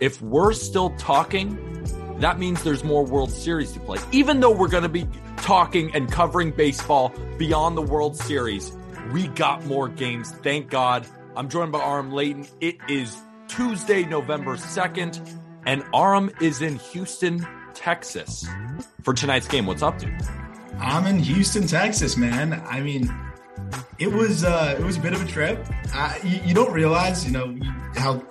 If we're still talking, that means there's more World Series to play. Even though we're going to be talking and covering baseball beyond the World Series, we got more games. Thank God. I'm joined by Aram Leighton. It is Tuesday, November 2nd, and Aram is in Houston, Texas for tonight's game. What's up, dude? I'm in Houston, Texas, man. I mean, it was uh, it was a bit of a trip. Uh, you, you don't realize, you know, how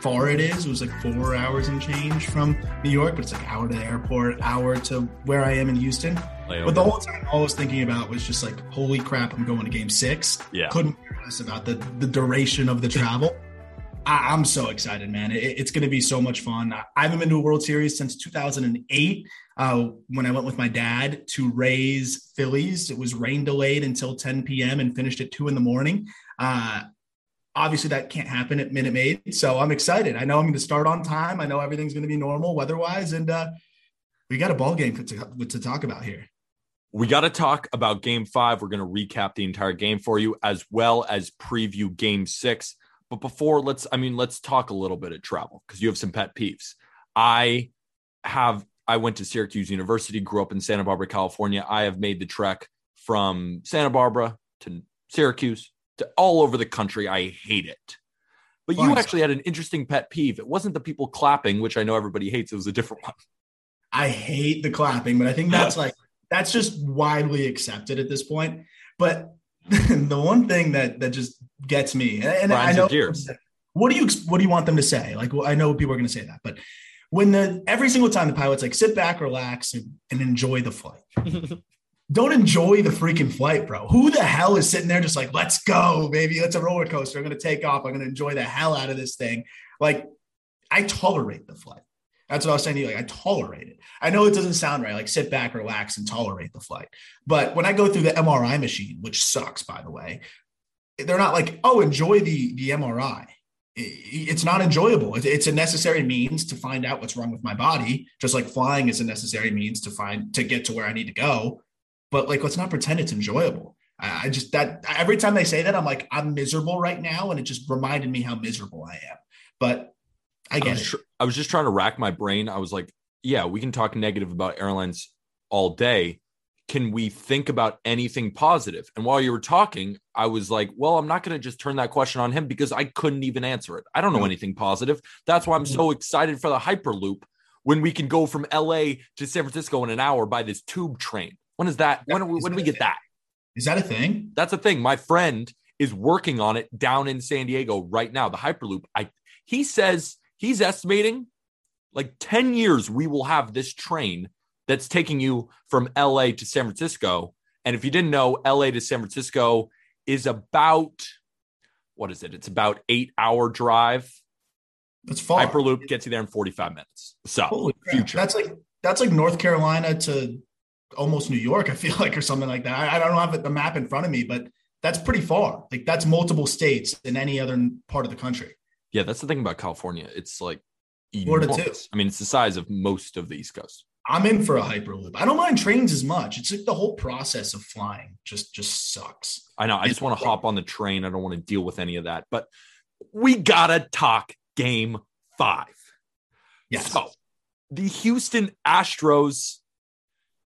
far it is. It was like four hours and change from New York, but it's like hour to the airport, hour to where I am in Houston. Layover. But the whole time, all I was thinking about was just like, holy crap, I'm going to Game Six. Yeah. couldn't care less about the the duration of the travel. I, I'm so excited, man. It, it's going to be so much fun. I, I haven't been to a World Series since 2008 uh, when I went with my dad to Rays Phillies. It was rain delayed until 10 p.m. and finished at 2 in the morning. Uh, obviously, that can't happen at Minute Maid. So I'm excited. I know I'm going to start on time. I know everything's going to be normal weather wise. And uh, we got a ball game to, to talk about here. We got to talk about game five. We're going to recap the entire game for you as well as preview game six. But before, let's, I mean, let's talk a little bit of travel because you have some pet peeves. I have, I went to Syracuse University, grew up in Santa Barbara, California. I have made the trek from Santa Barbara to Syracuse to all over the country. I hate it. But you actually had an interesting pet peeve. It wasn't the people clapping, which I know everybody hates. It was a different one. I hate the clapping, but I think that's like that's just widely accepted at this point. But the one thing that that just gets me, and, and I know your what do you what do you want them to say? Like, well, I know people are going to say that, but when the every single time the pilot's like, sit back, relax, and, and enjoy the flight. Don't enjoy the freaking flight, bro. Who the hell is sitting there just like, let's go, baby? It's a roller coaster. I'm going to take off. I'm going to enjoy the hell out of this thing. Like, I tolerate the flight. That's what I was saying to you. Like, I tolerate it. I know it doesn't sound right. Like, sit back, relax, and tolerate the flight. But when I go through the MRI machine, which sucks, by the way, they're not like, oh, enjoy the the MRI. It's not enjoyable. It's a necessary means to find out what's wrong with my body, just like flying is a necessary means to find to get to where I need to go. But like, let's not pretend it's enjoyable. I I just that every time they say that, I'm like, I'm miserable right now, and it just reminded me how miserable I am. But I I was, it. tr- I was just trying to rack my brain. I was like, yeah, we can talk negative about airlines all day. Can we think about anything positive? And while you were talking, I was like, well, I'm not going to just turn that question on him because I couldn't even answer it. I don't know No. anything positive. That's why I'm mm-hmm. so excited for the Hyperloop when we can go from LA to San Francisco in an hour by this tube train. When is that? When, do we that get that? Is that a thing? That's a thing. My friend is working on it down in San Diego right now. The Hyperloop. I he says he's estimating like 10 years we will have this train that's taking you from LA to San Francisco. And if you didn't know, LA to San Francisco is about what is it? It's about eight hour drive. That's far. Hyperloop gets you there in 45 minutes. So future. That's like that's like North Carolina to almost New York, I feel like, or something like that. I, I don't have the map in front of me, but that's pretty far. Like that's multiple states in any other part of the country. yeah, that's the thing about California. It's like Florida, too. I mean, it's the size of most of the East Coast. I'm in for a hyperloop. I don't mind trains as much. It's like the whole process of flying just just sucks. I know. I just want to hop on the train. I don't want to deal with any of that. But we gotta talk game five. Yes. So the Houston Astros,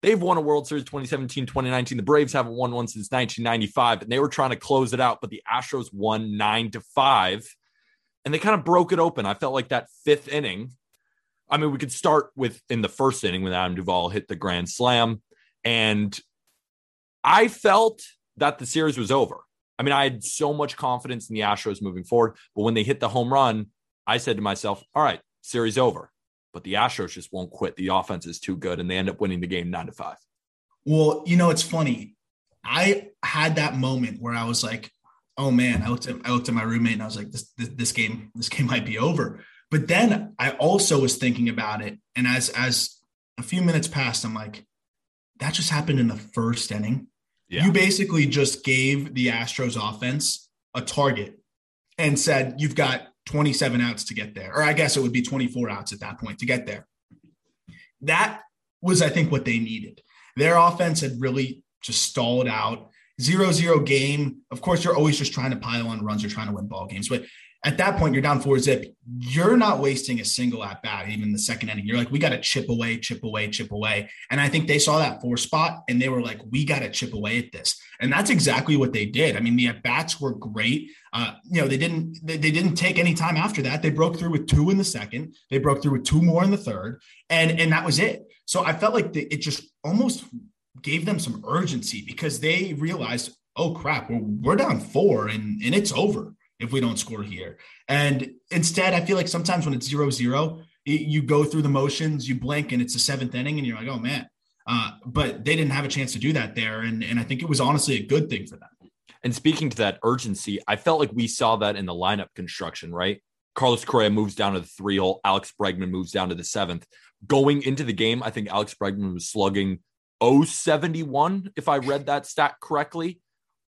they've won a World Series 2017, 2019. The Braves haven't won one since 1995, and they were trying to close it out, but the Astros won nine to five, and they kind of broke it open. I felt like that fifth inning. I mean, we could start with in the first inning when Adam Duvall hit the grand slam, and I felt that the series was over. I mean, I had so much confidence in the Astros moving forward, but when they hit the home run, I said to myself, all right, series over. But the Astros just won't quit. The offense is too good, and they end up winning the game nine to five. Well, you know, it's funny. I had that moment where I was like, "Oh man!" I looked at I looked at my roommate and I was like, "This this, this game this game might be over." But then I also was thinking about it, and as as a few minutes passed, I'm like, "That just happened in the first inning." Yeah. You basically just gave the Astros offense a target and said, "You've got 27 outs to get there. Or I guess it would be 24 outs at that point to get there. That was, I think, what they needed. Their offense had really just stalled out. Zero zero game. Of course, you're always just trying to pile on runs. You're trying to win ball games. But at that point, you're down four zip. You're not wasting a single at bat, even the second inning. You're like, we got to chip away, chip away, chip away. And I think they saw that four spot and they were like, we got to chip away at this. And that's exactly what they did. I mean, the at bats were great. Uh, you know, they didn't they, they didn't take any time after that. They broke through with two in the second. They broke through with two more in the third, and and that was it. So I felt like the, it just almost gave them some urgency because they realized, oh crap, we're, we're down four and and it's over if we don't score here. And instead, I feel like sometimes when it's zero zero, you go through the motions, you blink, and it's the seventh inning, and you're like, oh man. Uh, but they didn't have a chance to do that there, and and I think it was honestly a good thing for them. And speaking to that urgency, I felt like we saw that in the lineup construction, right? Carlos Correa moves down to the three hole. Alex Bregman moves down to the seventh. Going into the game, I think Alex Bregman was slugging 071, if I read that stat correctly.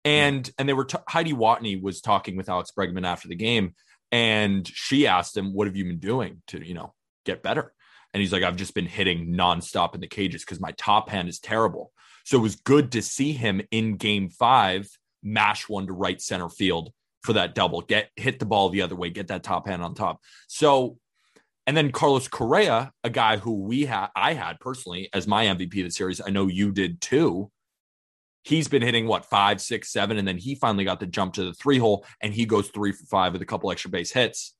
And and they were t- Heidi Watney was talking with Alex Bregman after the game, and she asked him, "What have you been doing to you know get better?" And he's like, "I've just been hitting nonstop in the cages because my top hand is terrible." So it was good to see him in Game Five mash one to right center field for that double, get hit the ball the other way, get that top hand on top. So, and then Carlos Correa, a guy who we had, I had personally as my MVP of the series. I know you did too. He's been hitting what five, six, seven, and then he finally got the jump to the three hole, and he goes three for five with a couple extra base hits,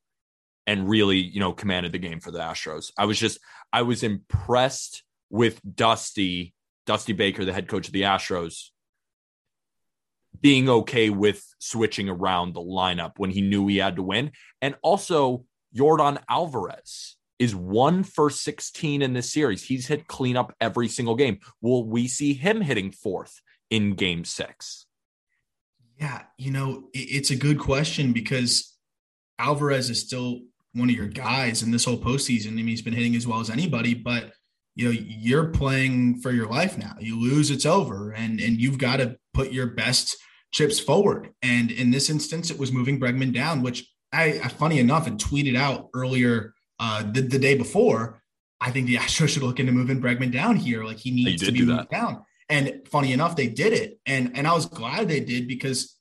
and really, you know, commanded the game for the Astros. I was just, I was impressed with Dusty, Dusty Baker, the head coach of the Astros, being okay with switching around the lineup when he knew he had to win. And also, Yordan Alvarez is one for 16 in this series. He's hit cleanup every single game. Will we see him hitting fourth in game six? Yeah, you know, it's a good question because Alvarez is still one of your guys in this whole postseason. I mean, he's been hitting as well as anybody, but you know, you're playing for your life now. You lose, it's over, and and you've got to put your best chips forward. And in this instance, it was moving Bregman down, which I, funny enough, had tweeted out earlier uh, the, the day before. I think the Astros should look into moving Bregman down here. Like he needs to be do moved that. down. And funny enough, they did it, and and I was glad they did because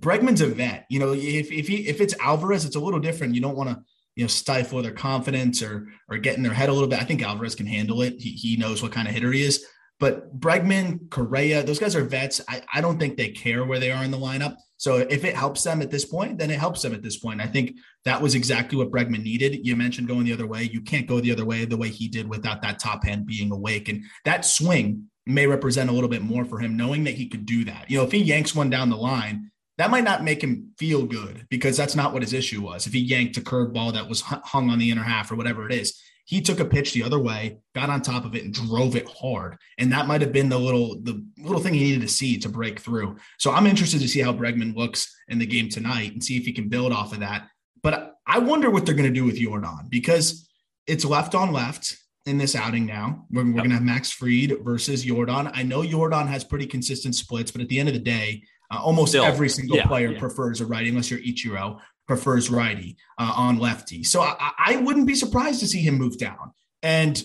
Bregman's a vet. You know, if if he if it's Alvarez, it's a little different. You don't want to you know stifle their confidence or or get in their head a little bit. I think Alvarez can handle it. He he knows what kind of hitter he is. But Bregman, Correa, those guys are vets. I, I don't think they care where they are in the lineup. So if it helps them at this point, then it helps them at this point. I think that was exactly what Bregman needed. You mentioned going the other way. You can't go the other way the way he did without that top hand being awake. And that swing may represent a little bit more for him, knowing that he could do that. You know, if he yanks one down the line, that might not make him feel good because that's not what his issue was. If he yanked a curveball that was hung on the inner half or whatever it is, he took a pitch the other way, got on top of it, and drove it hard. And that might have been the little the little thing he needed to see to break through. So I'm interested to see how Bregman looks in the game tonight and see if he can build off of that. But I wonder what they're going to do with Yordan because it's left on left in this outing now. We're, we're Yep. going to have Max Fried versus Yordan. I know Yordan has pretty consistent splits, but at the end of the day, uh, almost Still, every single yeah, player yeah. prefers a righty, unless you're Ichiro, prefers righty uh, on lefty. So I, I wouldn't be surprised to see him move down. And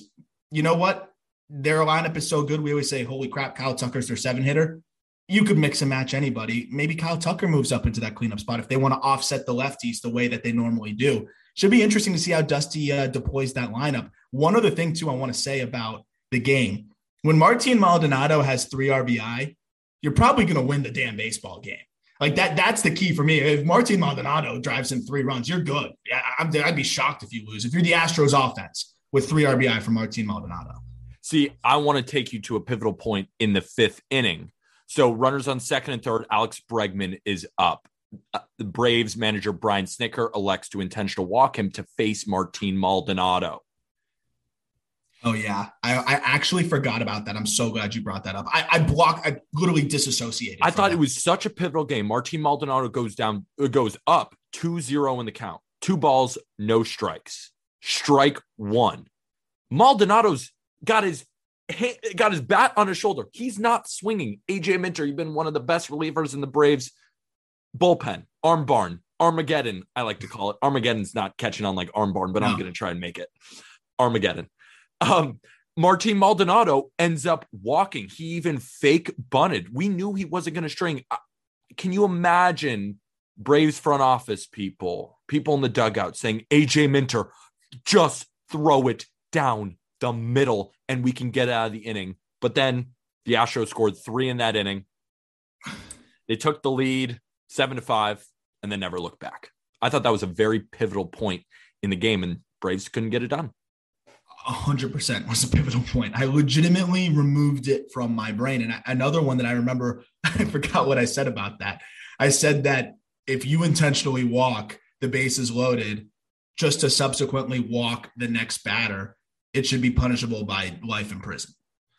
you know what? their lineup is so good. We always say, holy crap, Kyle Tucker's their seven hitter. You could mix and match anybody. Maybe Kyle Tucker moves up into that cleanup spot if they want to offset the lefties the way that they normally do. Should be interesting to see how Dusty uh, deploys that lineup. One other thing, too, I want to say about the game when Martin Maldonado has three RBI, you're probably going to win the damn baseball game. Like that, that's the key for me. If Martin Maldonado drives in three runs, you're good. i would be shocked if you lose. If you're the Astros offense with three RBI from Martin Maldonado. See, I want to take you to a pivotal point in the fifth inning. So, runners on second and third, Alex Bregman is up. Uh, the Braves manager Brian Snitker elects to intentional walk him to face Martin Maldonado. Oh yeah, I, I actually forgot about that. I'm so glad you brought that up. I, I block. I literally disassociated. I thought that. it was such a pivotal game. Martin Maldonado goes down, uh, goes up 2-0 in the count. Two balls, no strikes. Strike one. Maldonado's got his got his bat on his shoulder. He's not swinging. AJ Minter, you've been one of the best relievers in the Braves bullpen. Arm barn, Armageddon. I like to call it. Armageddon's not catching on like arm barn, but no. I'm going to try and make it Armageddon. Um, Martin Maldonado ends up walking. He even fake bunted. We knew he wasn't going to string. Can you imagine Braves front office people, people in the dugout saying, AJ Minter, just throw it down the middle and we can get out of the inning. But then the Astros scored three in that inning. They took the lead seven to five and then never looked back. I thought that was a very pivotal point in the game, and Braves couldn't get it done. 100% was a pivotal point. I legitimately removed it from my brain. And another one that I remember, I forgot what I said about that. I said that if you intentionally walk the bases loaded just to subsequently walk the next batter, it should be punishable by life in prison.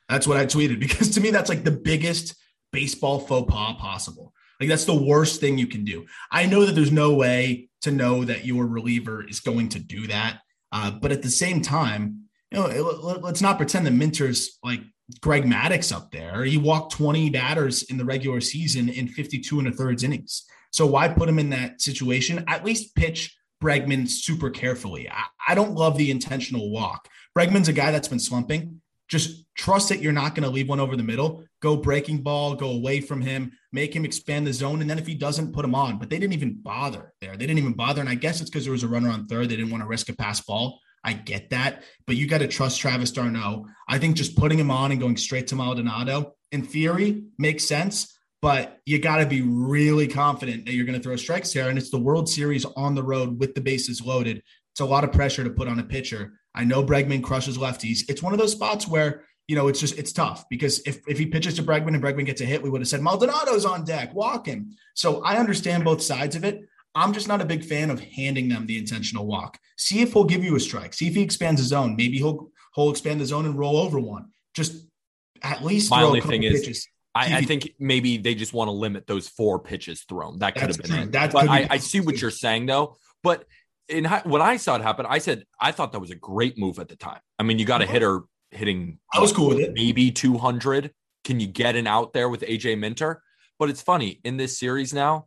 That's what I tweeted because to me, that's like the biggest baseball faux pas possible. Like that's the worst thing you can do. I know that there's no way to know that your reliever is going to do that. Uh, but at the same time, you know, let's not pretend that Minter's like Greg Maddux up there. He walked 20 batters in the regular season in 52 and a thirds innings. So why put him in that situation? At least pitch Bregman super carefully. I, I don't love the intentional walk. Bregman's a guy that's been slumping. Just trust that you're not going to leave one over the middle. Go breaking ball, go away from him, make him expand the zone. And then if he doesn't, put him on. But they didn't even bother there. They didn't even bother. And I guess it's because there was a runner on third. They didn't want to risk a pass ball. I get that, but you got to trust Travis d'Arnaud. I think just putting him on and going straight to Maldonado, in theory, makes sense, but you got to be really confident that you're going to throw strikes here. And it's the World Series on the road with the bases loaded. It's a lot of pressure to put on a pitcher. I know Bregman crushes lefties. It's one of those spots where you know, it's just it's tough because if if he pitches to Bregman and Bregman gets a hit, we would have said Maldonado's on deck, walk him. So I understand both sides of it. I'm just not a big fan of handing them the intentional walk. See if he'll give you a strike. See if he expands his zone. Maybe he'll he'll expand the zone and roll over one. Just at least my only thing pitches. is I, I, think maybe they just want to limit those four pitches thrown. That could have been true. it. That but I, I see what you're saying though. But in when I saw it happen, I said I thought that was a great move at the time. I mean, you got a uh-huh. hitter hitting. I was cool with it. Maybe 200. Can you get an out there with AJ Minter? But it's funny in this series now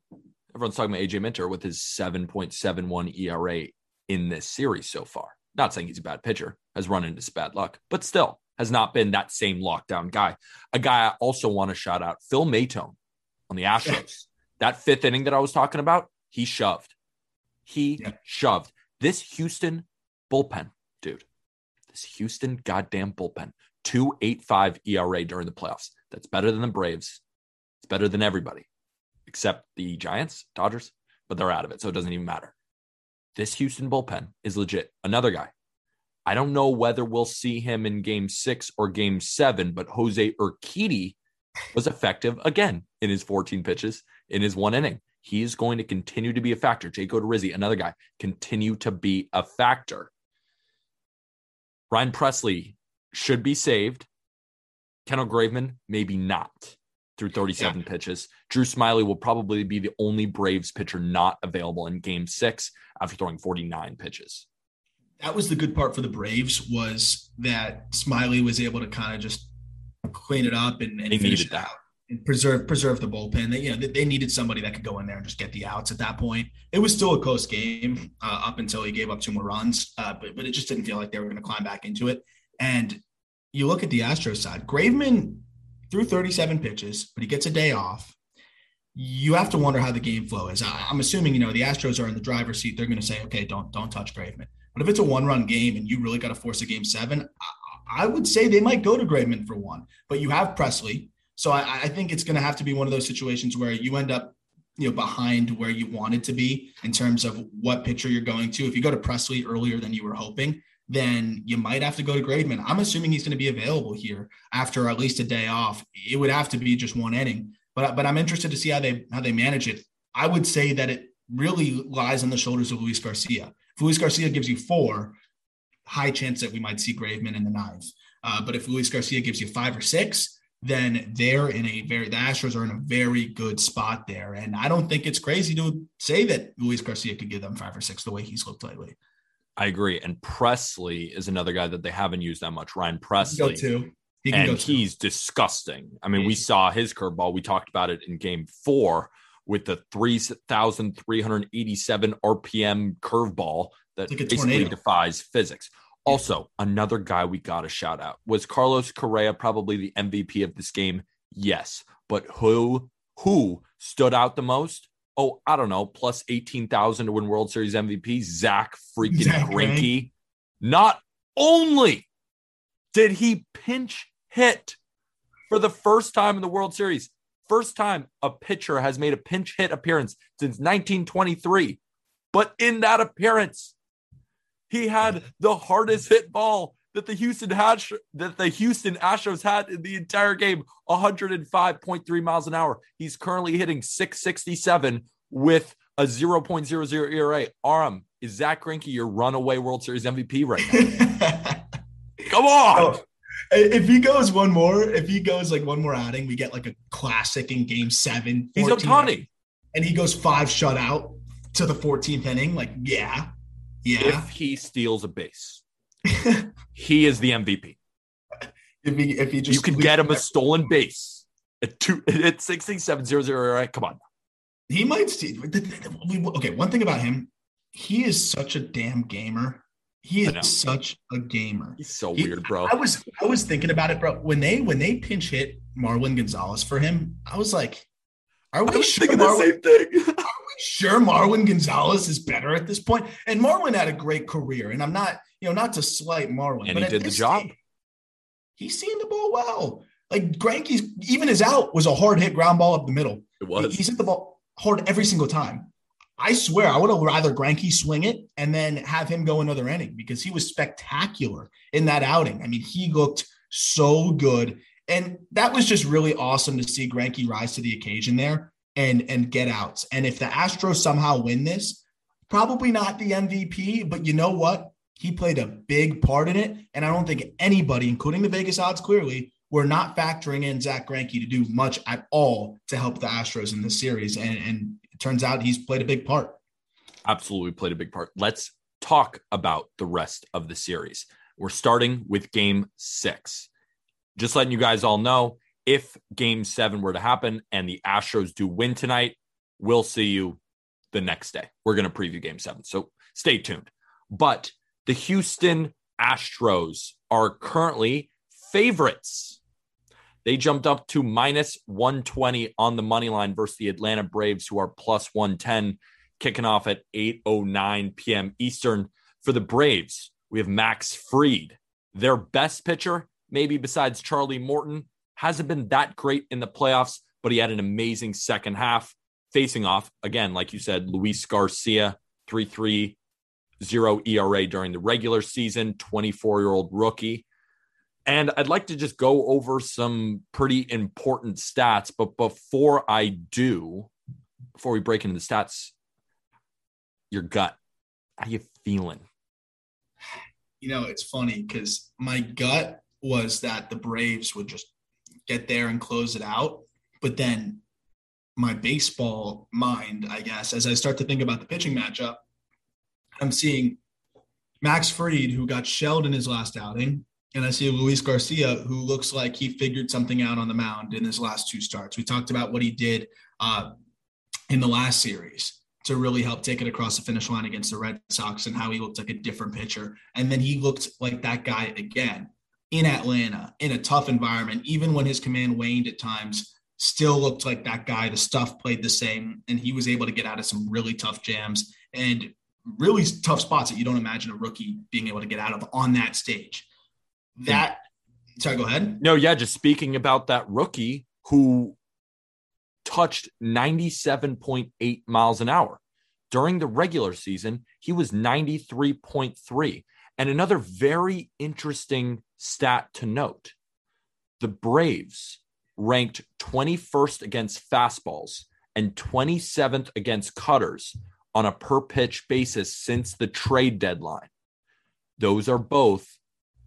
everyone's talking about AJ Minter with his 7.71 ERA in this series so far. Not saying he's a bad pitcher, has run into some bad luck, but still has not been that same lockdown guy. A guy I also want to shout out, Phil Maton on the Astros. that fifth inning that I was talking about, he shoved. He yeah. shoved. This Houston bullpen, dude, this Houston goddamn bullpen, 285 ERA during the playoffs. That's better than the Braves. It's better than everybody except the Giants, Dodgers, but they're out of it. So it doesn't even matter. This Houston bullpen is legit. Another guy. I don't know whether we'll see him in game six or game seven, but Jose Urquidy was effective again in his 14 pitches in his one inning. He is going to continue to be a factor. Jake Odorizzi, another guy, continue to be a factor. Ryan Pressly should be saved. Kendall Graveman, maybe not through 37 yeah. pitches. Drew Smyly will probably be the only Braves pitcher not available in game six after throwing 49 pitches. That was the good part for the Braves was that Smyly was able to kind of just clean it up and, and finish it that. out preserve preserve the bullpen. They, you know, they, they, needed somebody that could go in there and just get the outs at that point. It was still a close game uh, up until he gave up two more runs, uh, but, but it just didn't feel like they were going to climb back into it. And you look at the Astros side, Graveman threw 37 pitches, but he gets a day off. You have to wonder how the game flow is. I, am assuming, you know, the Astros are in the driver's seat. They're going to say, okay, don't don't touch Graveman. But if it's a one run game and you really got to force a game seven, I, I, would say they might go to Graveman for one. But you have Pressly. So I, I think it's going to have to be one of those situations where you end up you know behind where you wanted to be in terms of what pitcher you're going to. If you go to Pressly earlier than you were hoping, then you might have to go to Graveman. I'm assuming he's going to be available here after at least a day off. It would have to be just one inning, but but I'm interested to see how they how they manage it. I would say that it really lies on the shoulders of Luis Garcia. If Luis Garcia gives you four, high chance that we might see Graveman in the ninth. Uh, but if Luis Garcia gives you five or six, then they're in a very the Astros are in a very good spot there. And I don't think it's crazy to say that Luis Garcia could give them five or six the way he's looked lately. I agree. And Pressly is another guy that they haven't used that much. Ryan Pressly. too. He and he's disgusting. I mean, we saw his curveball. We talked about it in game four with the 3,387 RPM curveball that like basically defies physics. Also, another guy we got a shout out was Carlos Correa, probably the MVP of this game. Yes, but who who stood out the most? Oh, I don't know, plus eighteen thousand to win World Series MVP. Zach freaking Zach Greinke. Not only did he pinch hit for the first time in the World Series, first time a pitcher has made a pinch hit appearance since 1923, but in that appearance, he had the hardest hit ball that the Houston Hash that the Houston Astros had in the entire game, 105.3 miles an hour. He's currently hitting 667 with a 0.00 ERA. Aram, is Zach Greinke your runaway World Series MVP right now? Come on. Oh, if he goes one more, if he goes like one more outing, we get like a classic in game seven. He's Ohtani. And he goes five shutout to the 14th inning. Like, yeah, yeah. If he steals a base, he is the MVP. If he, if he just you can get him a stolen base at two at six six seven zero zero. All right, come on. He might steal. Okay, one thing about him, he is such a damn gamer. He is such a gamer. He's so he, weird, bro. I was I was thinking about it, bro. When they when they pinch hit Marwin Gonzalez for him, I was like, are we sure Marwin, the same thing? sure Marwin Gonzalez is better at this point? And Marwin had a great career, and I'm not, you know, not to slight Marwin, and but he did the job. He's seen the ball well. Like Greinke's even his out was a hard hit ground ball up the middle. It was. He's hit the ball hard every single time. I swear, I would have rather Greinke swing it and then have him go another inning because he was spectacular in that outing. I mean, he looked so good. And that was just really awesome to see Greinke rise to the occasion there and and get outs. And if the Astros somehow win this, probably not the MVP, but you know what? He played a big part in it. And I don't think anybody, including the Vegas odds clearly, were not factoring in Zach Greinke to do much at all to help the Astros in this series. And, and it turns out he's played a big part. Absolutely played a big part. Let's talk about the rest of the series. We're starting with game six. Just letting you guys all know if game seven were to happen and the Astros do win tonight, we'll see you the next day. We're going to preview game seven. So stay tuned. But the Houston Astros are currently favorites. They jumped up to minus 120 on the money line versus the Atlanta Braves, who are plus 110, kicking off at 8:09 p.m. Eastern. For the Braves, we have Max Fried. their best pitcher, maybe besides Charlie Morton, hasn't been that great in the playoffs, but he had an amazing second half facing off again, like you said, Luis Garcia, 3 3 0 ERA during the regular season, 24 year old rookie. And I'd like to just go over some pretty important stats. But before I do, before we break into the stats, your gut, how you feeling? You know, it's funny because my gut was that the Braves would just get there and close it out. But then my baseball mind, I guess, as I start to think about the pitching matchup, I'm seeing Max Fried, who got shelled in his last outing, and I see Luis Garcia, who looks like he figured something out on the mound in his last two starts. We talked about what he did uh, in the last series to really help take it across the finish line against the Red Sox and how he looked like a different pitcher. And then he looked like that guy again. In Atlanta in a tough environment, even when his command waned at times, still looked like that guy. The stuff played the same, and he was able to get out of some really tough jams and really tough spots that you don't imagine a rookie being able to get out of on that stage. That, sorry, go ahead. No, yeah, just speaking about that rookie who touched 97.8 miles an hour. During the regular season, he was 93.3. And another very interesting stat to note the Braves ranked 21st against fastballs and 27th against cutters on a per pitch basis since the trade deadline. Those are both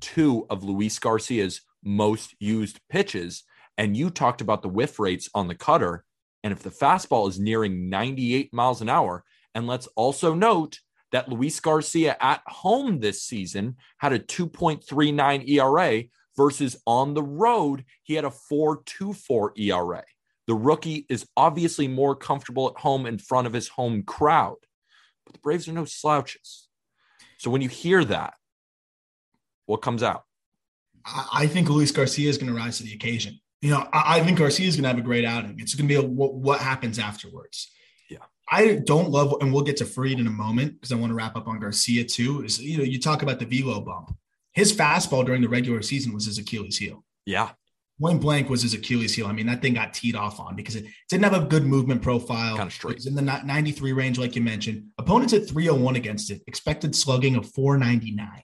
two of Luis Garcia's most used pitches. And you talked about the whiff rates on the cutter. And if the fastball is nearing 98 miles an hour, and let's also note that Luis Garcia at home this season had a 2.39 ERA versus on the road, he had a 4.24 ERA. The rookie is obviously more comfortable at home in front of his home crowd, but the Braves are no slouches. So when you hear that, what comes out? I think Luis Garcia is going to rise to the occasion. You know, I think Garcia is going to have a great outing. It's going to be a, what, what happens afterwards. I don't love, and we'll get to Fried in a moment because I want to wrap up on Garcia too. Is you know, you talk about the velo bump. His fastball during the regular season was his Achilles heel. Yeah. Point blank was his Achilles heel. I mean, that thing got teed off on because it didn't have a good movement profile. Kind of straight. It was in the 93 range, like you mentioned. Opponents at 301 against it, expected slugging of 499.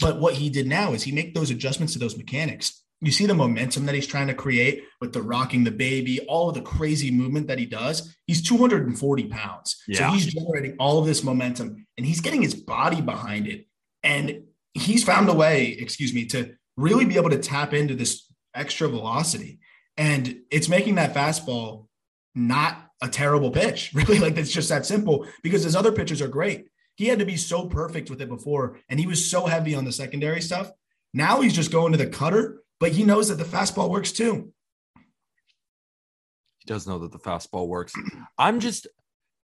But what he did now is he make those adjustments to those mechanics. You see the momentum that he's trying to create with the rocking the baby, all of the crazy movement that he does. He's 240 pounds. Yeah. So he's generating all of this momentum and he's getting his body behind it. And he's found a way, excuse me, to really be able to tap into this extra velocity. And it's making that fastball not a terrible pitch. Really, like it's just that simple because his other pitches are great. He had to be so perfect with it before, and he was so heavy on the secondary stuff. Now he's just going to the cutter, but he knows that the fastball works too. He does know that the fastball works. I'm just,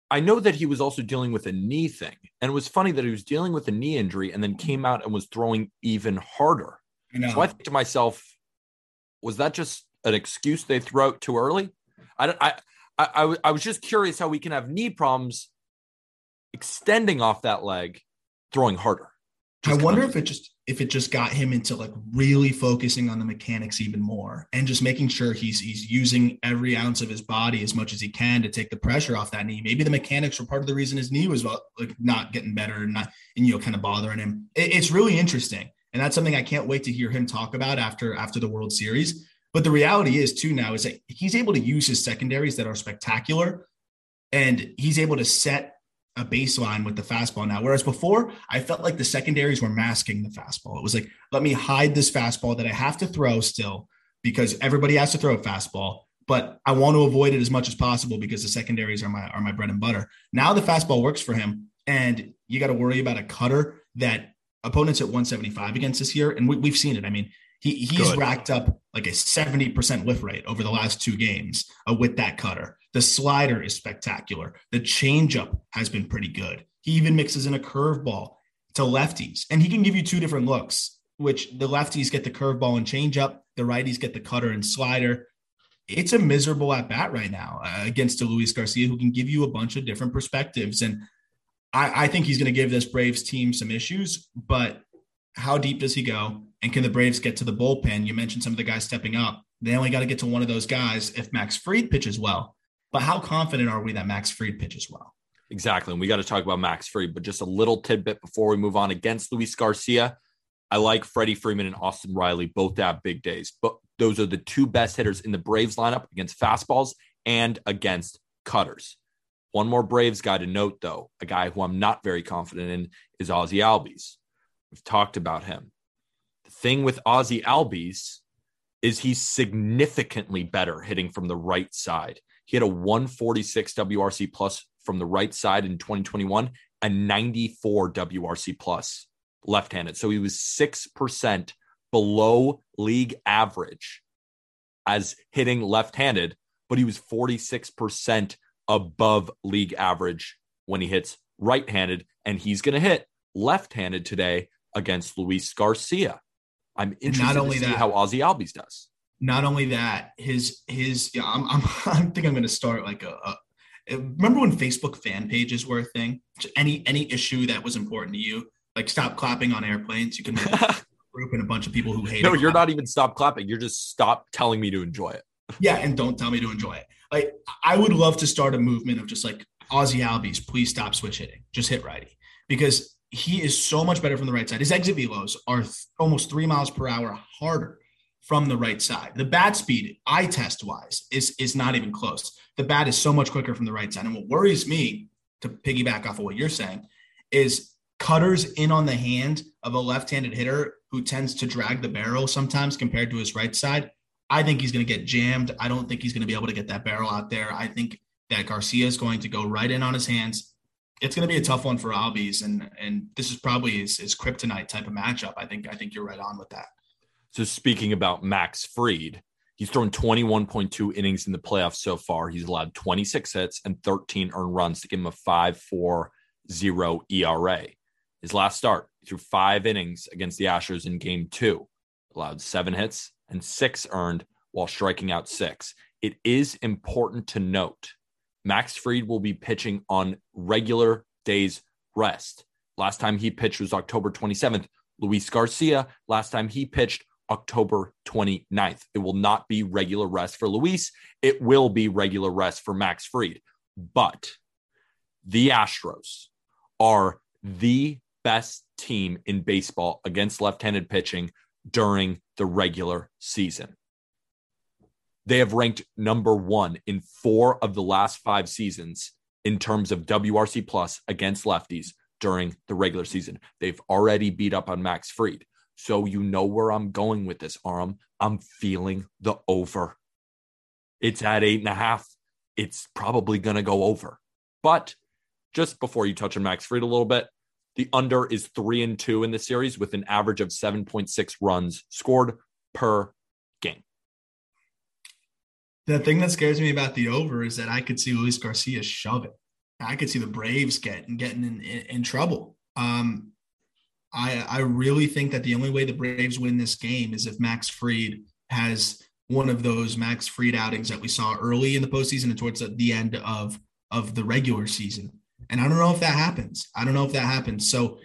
I know that he was also dealing with a knee thing. And it was funny that he was dealing with a knee injury and then came out and was throwing even harder. Know, So I think to myself, was that just an excuse they threw out too early? I don't, I, I, I, I was just curious how we can have knee problems extending off that leg, throwing harder. I wonder if it just if it just got him into like really focusing on the mechanics even more and just making sure he's he's using every ounce of his body as much as he can to take the pressure off that knee. Maybe the mechanics were part of the reason his knee was like not getting better and not and you know kind of bothering him. It- it's really interesting, and that's something I can't wait to hear him talk about after after the World Series. But the reality is too now is that he's able to use his secondaries that are spectacular, and he's able to set a baseline with the fastball now. Whereas before, I felt like the secondaries were masking the fastball. It was like, let me hide this fastball that I have to throw still because everybody has to throw a fastball, but I want to avoid it as much as possible because the secondaries are my are my bread and butter. Now the fastball works for him, and you got to worry about a cutter that opponents at 175 against this year, and we, we've seen it. I mean, he he's Good. racked up like a 70% whiff rate over the last two games uh, with that cutter. The slider is spectacular. The changeup has been pretty good. He even mixes in a curveball to lefties, and he can give you two different looks, which the lefties get the curveball and changeup, the righties get the cutter and slider. It's a miserable at bat right now uh, against a Luis Garcia who can give you a bunch of different perspectives. And I, I think he's going to give this Braves team some issues, but how deep does he go? And can the Braves get to the bullpen? You mentioned some of the guys stepping up. They only got to get to one of those guys if Max Fried pitches well. But how confident are we that Max Fried pitches well? Exactly. And we got to talk about Max Fried, but just a little tidbit before we move on against Luis Garcia. I like Freddie Freeman and Austin Riley both have big days, but those are the two best hitters in the Braves lineup against fastballs and against cutters. One more Braves guy to note, though, a guy who I'm not very confident in is Ozzy Albies. We've talked about him. The thing with Ozzy Albies is he's significantly better hitting from the right side. He had a 146 WRC plus from the right side in 2021, a 94 WRC plus left-handed. So he was 6% below league average as hitting left-handed, but he was 46% above league average when he hits right-handed and he's going to hit left-handed today against Luis Garcia. I'm interested to see that- how Ozzy Albies does. Not only that, his his yeah, I'm, I'm I think I'm going to start like a, a. Eh, remember when Facebook fan pages were a thing? Any any issue that was important to you, like stop clapping on airplanes. You can make a group and a bunch of people who hate. no, you're not even stop clapping. You're just stop telling me to enjoy it. Yeah, and don't tell me to enjoy it. Like I would love to start a movement of just like Ozzy Albies, please stop switch hitting, just hit righty because he is so much better from the right side. His exit velos are th- almost three miles per hour harder from the right side. The bat speed, eye test wise, is is not even close. The bat is so much quicker from the right side. And what worries me, to piggyback off of what you're saying, is cutters in on the hand of a left-handed hitter who tends to drag the barrel sometimes compared to his right side. I think he's going to get jammed. I don't think he's going to be able to get that barrel out there. I think that Garcia is going to go right in on his hands. It's going to be a tough one for Albies, and and this is probably his, his kryptonite type of matchup. I think I think you're right on with that. So speaking about Max Fried, he's thrown 21.2 innings in the playoffs so far. He's allowed 26 hits and 13 earned runs to give him a 5.40 ERA. His last start, he threw five innings against the Astros in game two, allowed seven hits and six earned while striking out six. It is important to note Max Fried will be pitching on regular days rest. Last time he pitched was October 27th. Luis Garcia, last time he pitched October 29th. It will not be regular rest for Luis. It will be regular rest for Max Fried. But the Astros are the best team in baseball against left handed pitching during the regular season. They have ranked number one in four of the last five seasons in terms of WRC plus against lefties during the regular season. They've already beat up on Max Fried. So you know where I'm going with this, Aram. I'm feeling the over. It's at eight and a half. It's probably going to go over. But just before you touch on Max Fried a little bit, the under is three and two in the series with an average of 7.6 runs scored per game. The thing that scares me about the over is that I could see Luis Garcia shove it. I could see the Braves getting getting in, in, in trouble. Um, I I really think that the only way the Braves win this game is if Max Fried has one of those Max Fried outings that we saw early in the postseason and towards the, end of of the regular season. And I don't know if that happens. I don't know if that happens. So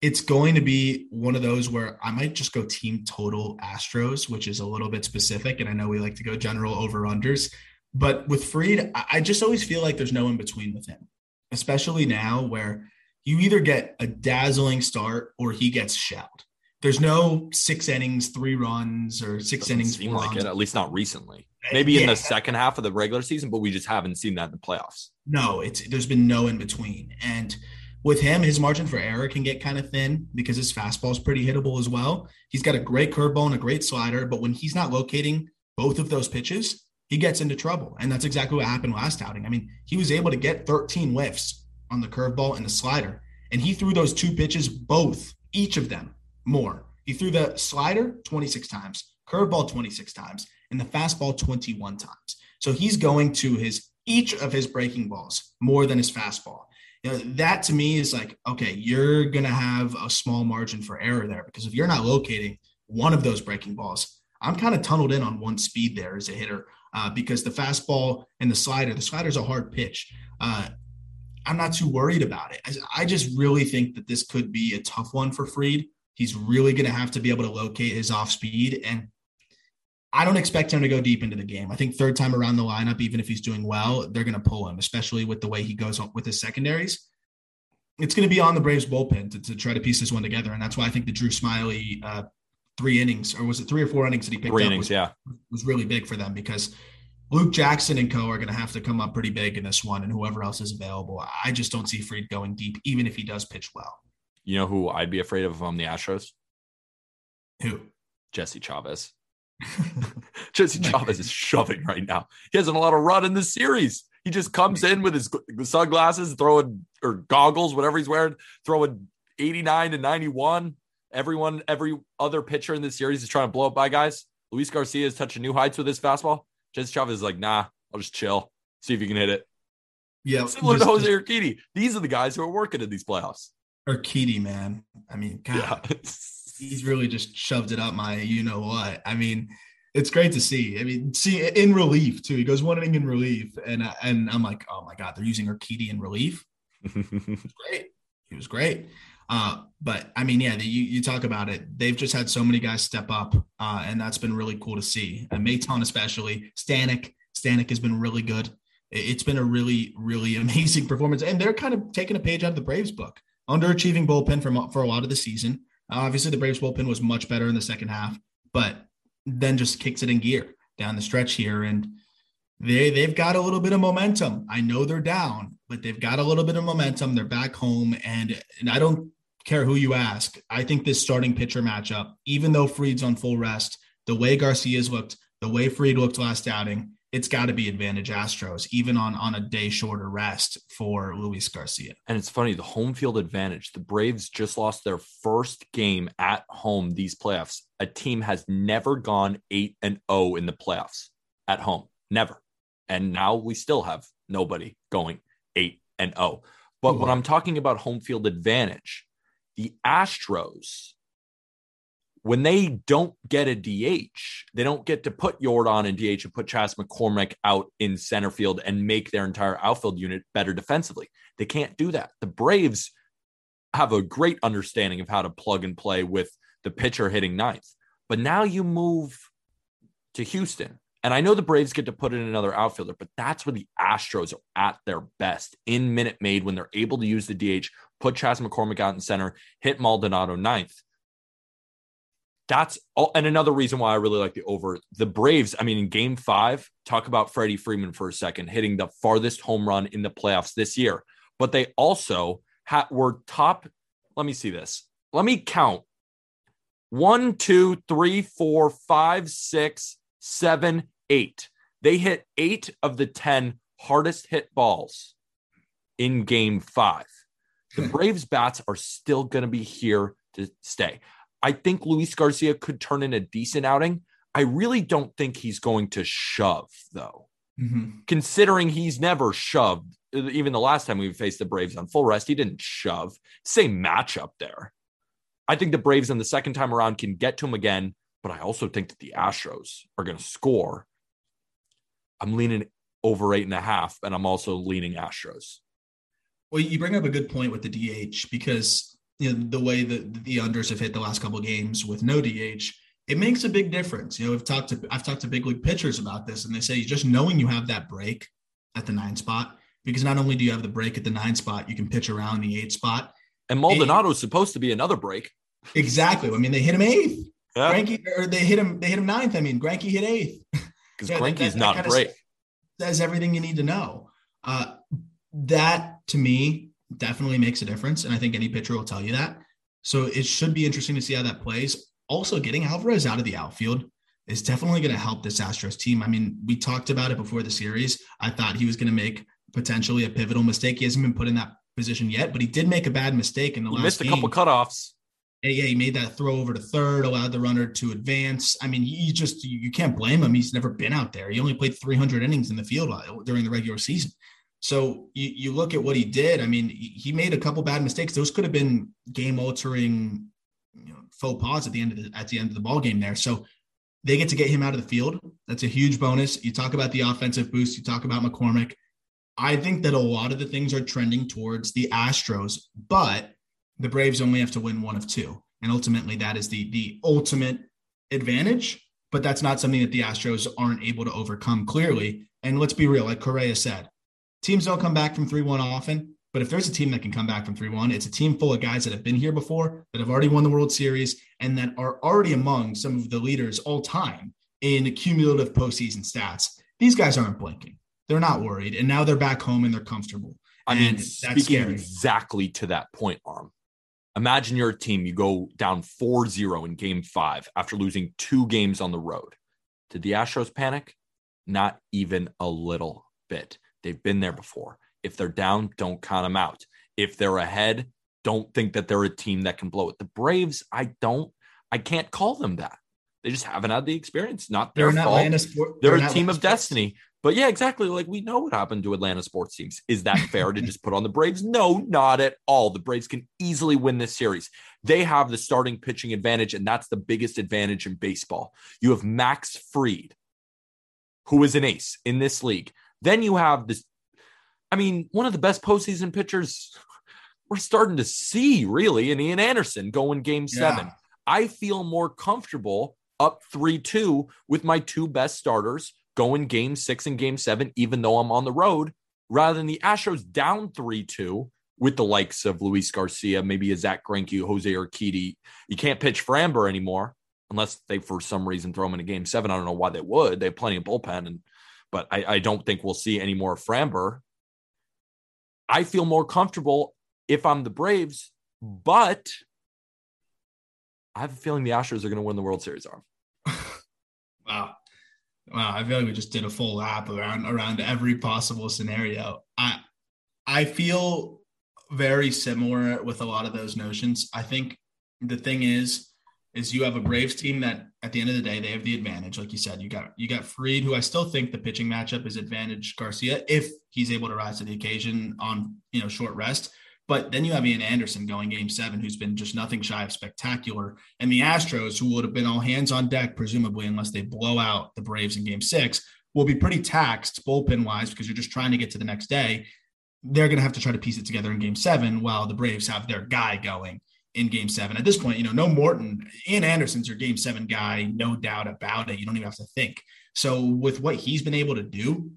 it's going to be one of those where I might just go team total Astros, which is a little bit specific. And I know we like to go general over unders, but with Fried, I just always feel like there's no in between with him, especially now where you either get a dazzling start or he gets shelled. There's no six innings, three runs, or 6 Doesn't innings. seem like runs. it, at least not recently. Maybe in the second half of the regular season, but we just haven't seen that in the playoffs. No, it's there's been no in between. And with him, his margin for error can get kind of thin because his fastball is pretty hittable as well. He's got a great curveball and a great slider, but when he's not locating both of those pitches, he gets into trouble. And that's exactly what happened last outing. I mean, he was able to get 13 whiffs on the curveball and the slider, and he threw those two pitches both, each of them more. He threw the slider 26 times, curveball 26 times, and the fastball 21 times. So he's going to his each of his breaking balls more than his fastball. You know, that to me is like, okay, you're going to have a small margin for error there because if you're not locating one of those breaking balls, I'm kind of tunneled in on one speed there as a hitter uh, because the fastball and the slider, the slider's a hard pitch. Uh, I'm not too worried about it. I, I just really think that this could be a tough one for Fried. He's really going to have to be able to locate his off speed. And I don't expect him to go deep into the game. I think third time around the lineup, even if he's doing well, they're going to pull him, especially with the way he goes with his secondaries. It's going to be on the Braves bullpen to, to try to piece this one together. And that's why I think the Drew Smyly uh, three innings, or was it three or four innings that he picked Three up innings, was, yeah. was really big for them because Luke Jackson and co are going to have to come up pretty big in this one and whoever else is available. I just don't see Fried going deep, even if he does pitch well. You know who I'd be afraid of if I'm the Astros? Who? Jesse Chavez. Jesse Chavez is shoving right now. He hasn't a run in this series. He just comes in with his sunglasses, throwing or goggles, whatever he's wearing, throwing 89 to 91. Everyone, every other pitcher in this series is trying to blow up by guys. Luis Garcia is touching new heights with his fastball. Jesse Chavez is like, nah, I'll just chill, see if you can hit it. Yeah. Similar to just- Jose Urquidy. These are the guys who are working in these playoffs. Urquidy, man. I mean, God, Yeah. he's really just shoved it up my you know what. I mean, it's great to see. I mean, see in relief too. He goes one inning in relief, and I- and I'm like, oh my god, they're using Urquidy in relief. Great, he was great. Uh, but I mean, yeah, the, you you talk about it. They've just had so many guys step up, uh, and that's been really cool to see. And Maton especially, Stanek, Stanek has been really good. It- It's been a really, really amazing performance, and they're kind of taking a page out of the Braves book. Underachieving bullpen for for a lot of the season. Obviously, the Braves bullpen was much better in the second half, but then just kicks it in gear down the stretch here, and they they've got a little bit of momentum. I know they're down, but they've got a little bit of momentum. They're back home, and and I don't care who you ask. I think this starting pitcher matchup, even though Fried's on full rest, the way Garcia's looked, the way Fried looked last outing, it's got to be advantage Astros, even on on a day shorter rest for Luis Garcia. And it's funny, the home field advantage. The Braves just lost their first game at home these playoffs. A team has never gone 8 and 0 in the playoffs at home. Never. And now we still have nobody going 8 and 0. But when Mhm. I'm talking about home field advantage, the Astros when they don't get a DH, they don't get to put Yordan in DH and put Chas McCormick out in center field and make their entire outfield unit better defensively. They can't do that. The Braves have a great understanding of how to plug and play with the pitcher hitting ninth. But now you move to Houston. And I know the Braves get to put in another outfielder, but that's where the Astros are at their best in Minute Maid when they're able to use the DH, put Chas McCormick out in center, hit Maldonado ninth. That's all. And another reason why I really like the over the Braves. I mean, in game five, talk about Freddie Freeman for a second, hitting the farthest home run in the playoffs this year. But they also ha- were top. Let me see this. Let me count one, two, three, four, five, six, seven, eight. They hit eight of the 10 hardest hit balls in game five. The Braves bats are still going to be here to stay. I think Luis Garcia could turn in a decent outing. I really don't think he's going to shove, though, Mhm. considering he's never shoved. Even the last time we faced the Braves on full rest, he didn't shove. Same matchup there. I think the Braves on the second time around can get to him again, but I also think that the Astros are going to score. I'm leaning over eight and a half, and I'm also leaning Astros. Well, you bring up a good point with the DH because you know the way that the unders have hit the last couple of games with no DH, it makes a big difference. You know, I've talked to I've talked to big league pitchers about this, and they say just knowing you have that break at the nine spot because not only do you have the break at the nine spot, you can pitch around the eight spot. And Maldonado is supposed to be another break. Exactly. I mean, they hit him eighth. Yeah, or they hit him. They hit him ninth. I mean, Greinke hit eighth. because Yeah, that- Greinke's that- that not kinda great. says everything you need to know. Uh, that to me definitely makes a difference, and I think any pitcher will tell you that. So it should be interesting to see how that plays. Also, getting Alvarez out of the outfield is definitely going to help this Astros team. I mean, we talked about it before the series. I thought he was going to make potentially a pivotal mistake. He hasn't been put in that position yet, but he did make a bad mistake in the He last missed a game. couple cutoffs. Yeah, yeah, he made that throw over to third, allowed the runner to advance. I mean, you just you, can't blame him. He's never been out there. He only played 300 innings in the field uh, during the regular season. So you, you look at what he did. I mean, he he made a couple bad mistakes. Those could have been game altering you know, faux pas at the end of the at the end of the ball game there. So they get to get him out of the field. That's a huge bonus. You talk about the offensive boost. You talk about McCormick. I think that a lot of the things are trending towards the Astros, but the Braves only have to win one of two. And ultimately, that is the the ultimate advantage. But that's not something that the Astros aren't able to overcome clearly. And let's be real, like Correa said, teams don't come back from 3 1 often. But if there's a team that can come back from 3 1, it's a team full of guys that have been here before, that have already won the World Series, and that are already among some of the leaders all time in cumulative postseason stats. These guys aren't blinking. They're not worried. And now they're back home and they're comfortable. I mean, And that's speaking scary. exactly to that point, Aram. Imagine you're a team, you go down 4 0 in game five after losing two games on the road. Did the Astros panic? Not even a little bit. They've been there before. If they're down, don't count them out. If they're ahead, don't think that they're a team that can blow it. The Braves, I don't, I can't call them that. They just haven't had the experience. Not their They're fault. sport. They're they're a team of sports. destiny. But yeah, exactly. Like we know what happened to Atlanta sports teams. Is that fair to just put on the Braves? No, not at all. The Braves can easily win this series. They have the starting pitching advantage, and that's the biggest advantage in baseball. You have Max Fried, who is an ace in this league. Then you have this, I mean, one of the best postseason pitchers we're starting to see, really, in Ian Anderson going game seven. Yeah. I feel more comfortable up 3 2 with my two best starters going game six and game seven, even though I'm on the road, rather than the Astros down 3 2 with the likes of Luis Garcia, maybe a Zack Greinke, Jose Urquidy. You can't pitch Framber anymore unless they, for some reason, throw him in a game seven. I don't know why they would. They have plenty of bullpen, and but I, I don't think we'll see any more Framber. I feel more comfortable if I'm the Braves, but I have a feeling the Astros are going to win the World Series. Aram. Wow. Wow. I feel like we just did a full lap around around every possible scenario. I I feel very similar with a lot of those notions. I think the thing is, is you have a Braves team that at the end of the day, they have the advantage. Like you said, you got you got Fried, who I still think the pitching matchup is advantage Garcia if he's able to rise to the occasion on you know short rest. But then you have Ian Anderson going game seven, who's been just nothing shy of spectacular. And the Astros, who would have been all hands on deck, presumably, unless they blow out the Braves in game six, will be pretty taxed bullpen wise because you're just trying to get to the next day. They're going to have to try to piece it together in game seven while the Braves have their guy going in game seven. At this point, you know, no Morton, Ian Anderson's your game seven guy, no doubt about it. You don't even have to think. So, with what he's been able to do,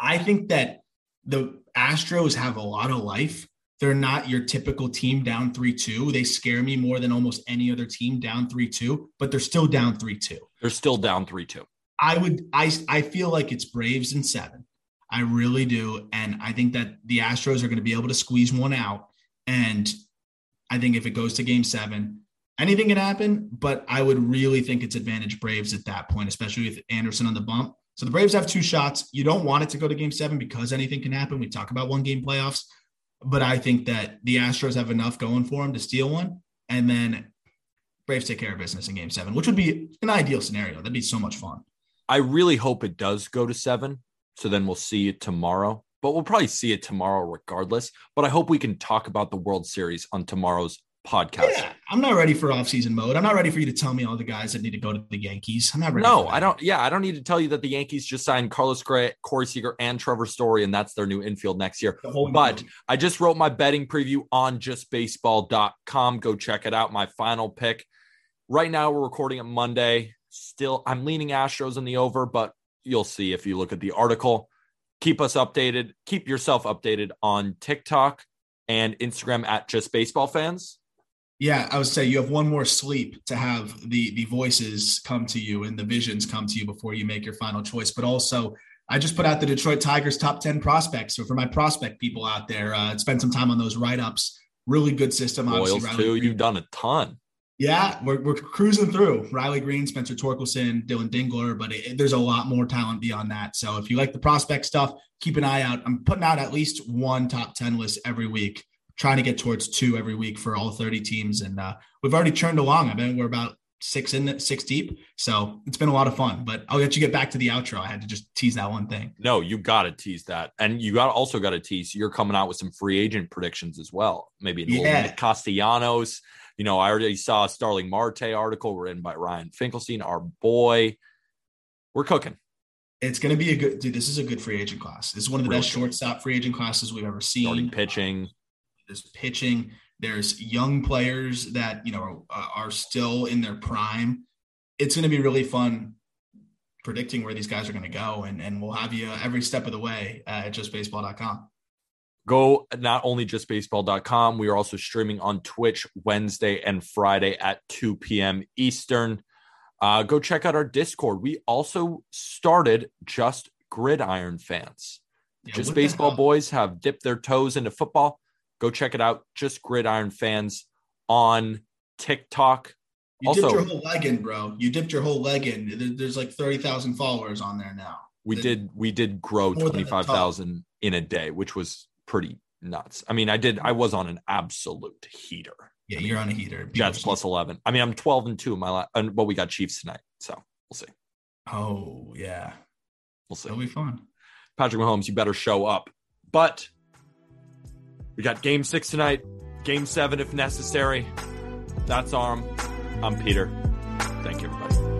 I think that the Astros have a lot of life they're not your typical team down 3 2. They scare me more than almost any other team down 3 2, but they're still down 3 2. They're still down 3 2. I would, I, I feel like it's Braves in seven. I really do. And I think that the Astros are going to be able to squeeze one out. And I think if it goes to game seven, anything can happen, but I would really think it's advantage Braves at that point, especially with Anderson on the bump. So the Braves have two shots. You don't want it to go to game seven because anything can happen. We talk about one game playoffs but I think that the Astros have enough going for them to steal one, and then Braves take care of business in Game Seven, which would be an ideal scenario. That'd be so much fun. I really hope it does go to seven, so then we'll see it tomorrow. But we'll probably see it tomorrow regardless. But I hope we can talk about the World Series on tomorrow's podcast. Yeah, I'm not ready for off-season mode. I'm not ready for you to tell me all the guys that need to go to the Yankees. I'm not ready. No, I don't. Yeah, I don't need to tell you that the Yankees just signed Carlos Gray, Corey Seager, and Trevor Story, and that's their new infield next year. But I just wrote my betting preview on justbaseball.com. Go check it out. My final pick. Right now, we're recording it Monday. Still, I'm leaning Astros in the over, but you'll see if you look at the article. Keep us updated. Keep yourself updated on TikTok and Instagram at Just Baseball Fans yeah, I would say you have one more sleep to have the the voices come to you and the visions come to you before you make your final choice. But also, I just put out the Detroit Tigers top ten prospects. So for my prospect people out there, uh, spend some time on those write ups. Really good system. Royals too. Greene. You've done a ton. Yeah, we're, we're cruising through. Riley Greene, Spencer Torkelson, Dillon Dingler, but it, there's a lot more talent beyond that. So if you like the prospect stuff, keep an eye out. I'm putting out at least one top 10 list every week trying to get towards two every week for all 30 teams. And uh, we've already churned along. I mean, we're about six in six deep. So it's been a lot of fun, but I'll let you get back to the outro. I had to just tease that one thing. No, you got to tease that. And you got also got to tease you're coming out with some free agent predictions as well. Maybe yeah. Castellanos. You know, I already saw a Starling Marte article written by Ryan Finkelstein, our boy. We're cooking. It's going to be a good dude. This is a good free agent class. This is one of the really best good. shortstop free agent classes we've ever seen. Starting pitching there's pitching. There's young players that you know are, are still in their prime. It's going to be really fun predicting where these guys are going to go, and and we'll have you every step of the way at justbaseball.com. Go not only justbaseball.com, we are also streaming on Twitch Wednesday and Friday at 2 p.m. Eastern. Uh, go check out our Discord. We also started Just Gridiron Fans. Yeah, just baseball boys have dipped their toes into football. Go check it out. Just Gridiron Fans on TikTok. You also, dipped your whole leg in, bro. You dipped your whole leg in. There's like thirty thousand followers on there now. We that, did. We did grow twenty five thousand in a day, which was pretty nuts. I mean, I did. I was on an absolute heater. Yeah, I mean, you're on a heater. Jets plus eleven. I mean, I'm twelve and two in my last. But we got Chiefs tonight, so we'll see. Oh yeah, We'll see. It'll be fun. Patrick Mahomes, you better show up. But we got game six tonight, game seven if necessary. That's Aram. I'm Peter. Thank you, everybody.